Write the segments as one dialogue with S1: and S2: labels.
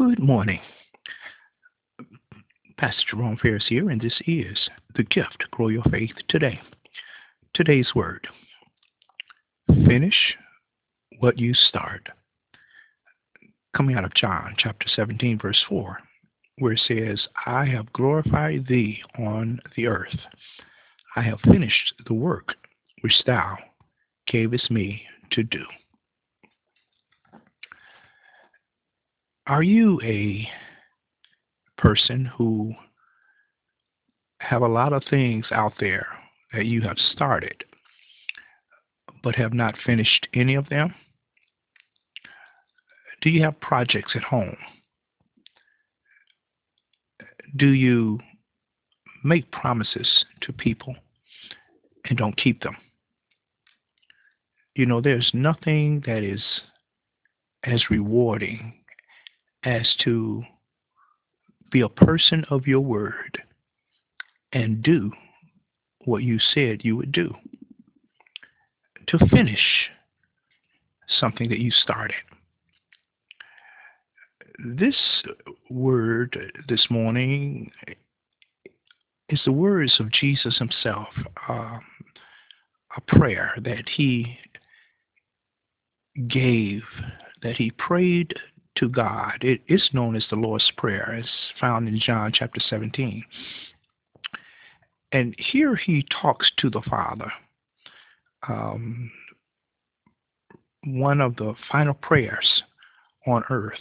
S1: Good morning. Pastor Jerome Ferris here, and this is The Gift Grow Your Faith Today. Today's word Finish what you start. Coming out of John chapter 17, verse 4, where it says, I have glorified thee on the earth. I have finished the work which thou gavest me to do. Are you a person who have a lot of things out there that you have started but have not finished any of them? Do you have projects at home? Do you make promises to people and don't keep them? You know, there's nothing that is as rewarding as to be a person of your word and do what you said you would do. To finish something that you started. This word this morning is the words of Jesus himself, um, a prayer that he gave, that he prayed to God. It is known as the Lord's Prayer. It's found in John chapter 17. And here he talks to the Father. Um, one of the final prayers on earth.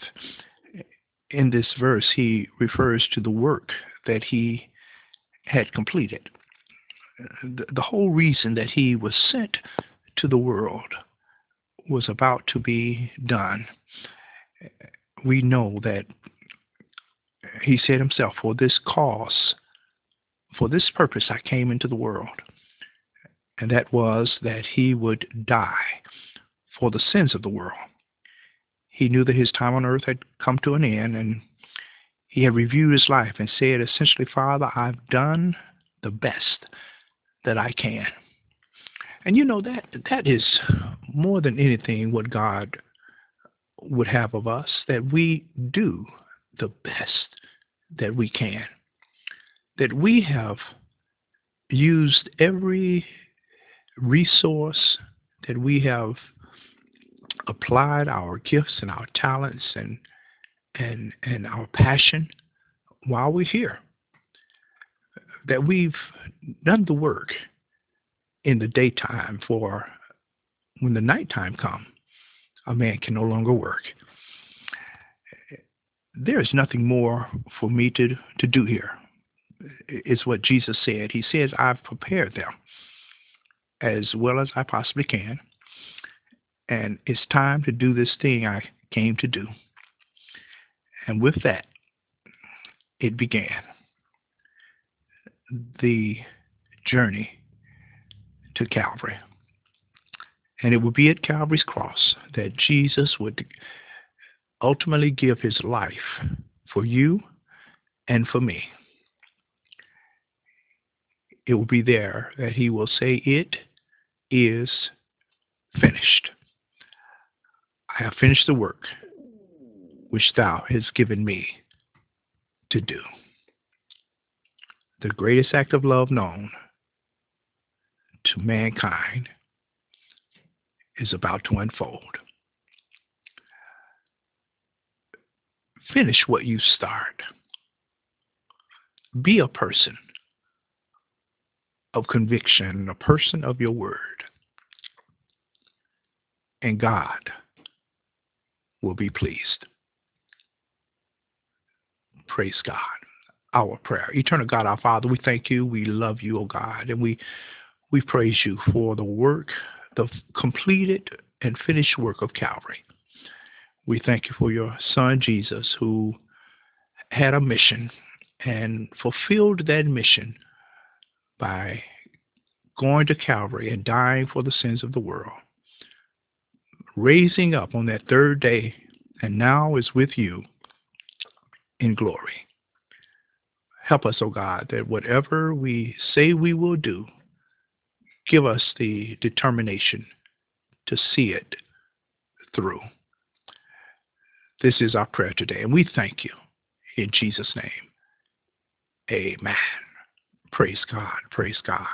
S1: In this verse, he refers to the work that he had completed. The, the whole reason that he was sent to the world was about to be done we know that he said himself, For this cause, for this purpose I came into the world. And that was that he would die for the sins of the world. He knew that his time on earth had come to an end, and he had reviewed his life and said, essentially, Father, I've done the best that I can. And you know that that is more than anything what God would have of us that we do the best that we can. That we have used every resource, that we have applied our gifts and our talents and and and our passion while we're here. That we've done the work in the daytime for when the nighttime comes a man can no longer work. There is nothing more for me to, to do here. It's what Jesus said. He says, I've prepared them as well as I possibly can. And it's time to do this thing I came to do. And with that, it began the journey to Calvary. And it would be at Calvary's cross that Jesus would ultimately give his life for you and for me. It will be there that he will say, It is finished. I have finished the work which thou hast given me to do. The greatest act of love known to mankind is about to unfold. Finish what you start. Be a person of conviction, a person of your word. And God will be pleased. Praise God. Our prayer. Eternal God, our Father, we thank you. We love you, O oh God, and we we praise you for the work the completed and finished work of Calvary. We thank you for your son Jesus who had a mission and fulfilled that mission by going to Calvary and dying for the sins of the world, raising up on that third day, and now is with you in glory. Help us, O oh God, that whatever we say we will do, give us the determination to see it through. This is our prayer today, and we thank you in Jesus' name. Amen. Praise God. Praise God.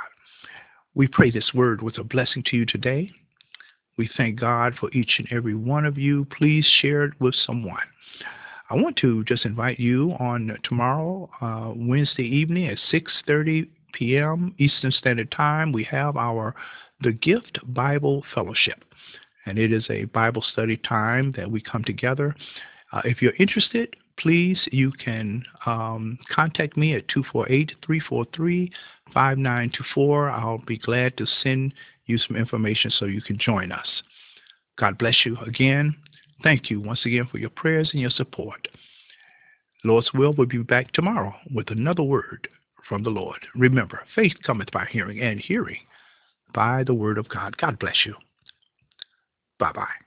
S1: We pray this word was a blessing to you today. We thank God for each and every one of you. Please share it with someone. I want to just invite you on tomorrow, uh, Wednesday evening at 6:30 p.m. Eastern Standard Time. We have our the Gift Bible Fellowship, and it is a Bible study time that we come together. Uh, if you're interested, please you can um, contact me at 248-343-5924. I'll be glad to send you some information so you can join us. God bless you again. Thank you once again for your prayers and your support. Lord's will will be back tomorrow with another word from the Lord. Remember, faith cometh by hearing, and hearing by the word of God. God bless you. Bye bye.